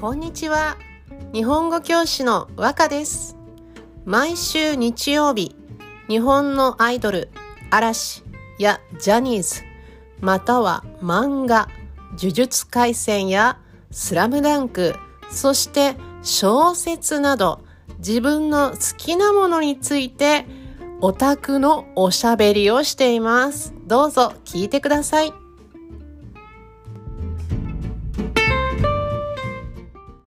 こんにちは。日本語教師の和歌です。毎週日曜日、日本のアイドル、嵐やジャニーズ、または漫画、呪術廻戦やスラムダンク、そして小説など自分の好きなものについてオタクのおしゃべりをしています。どうぞ聞いてください。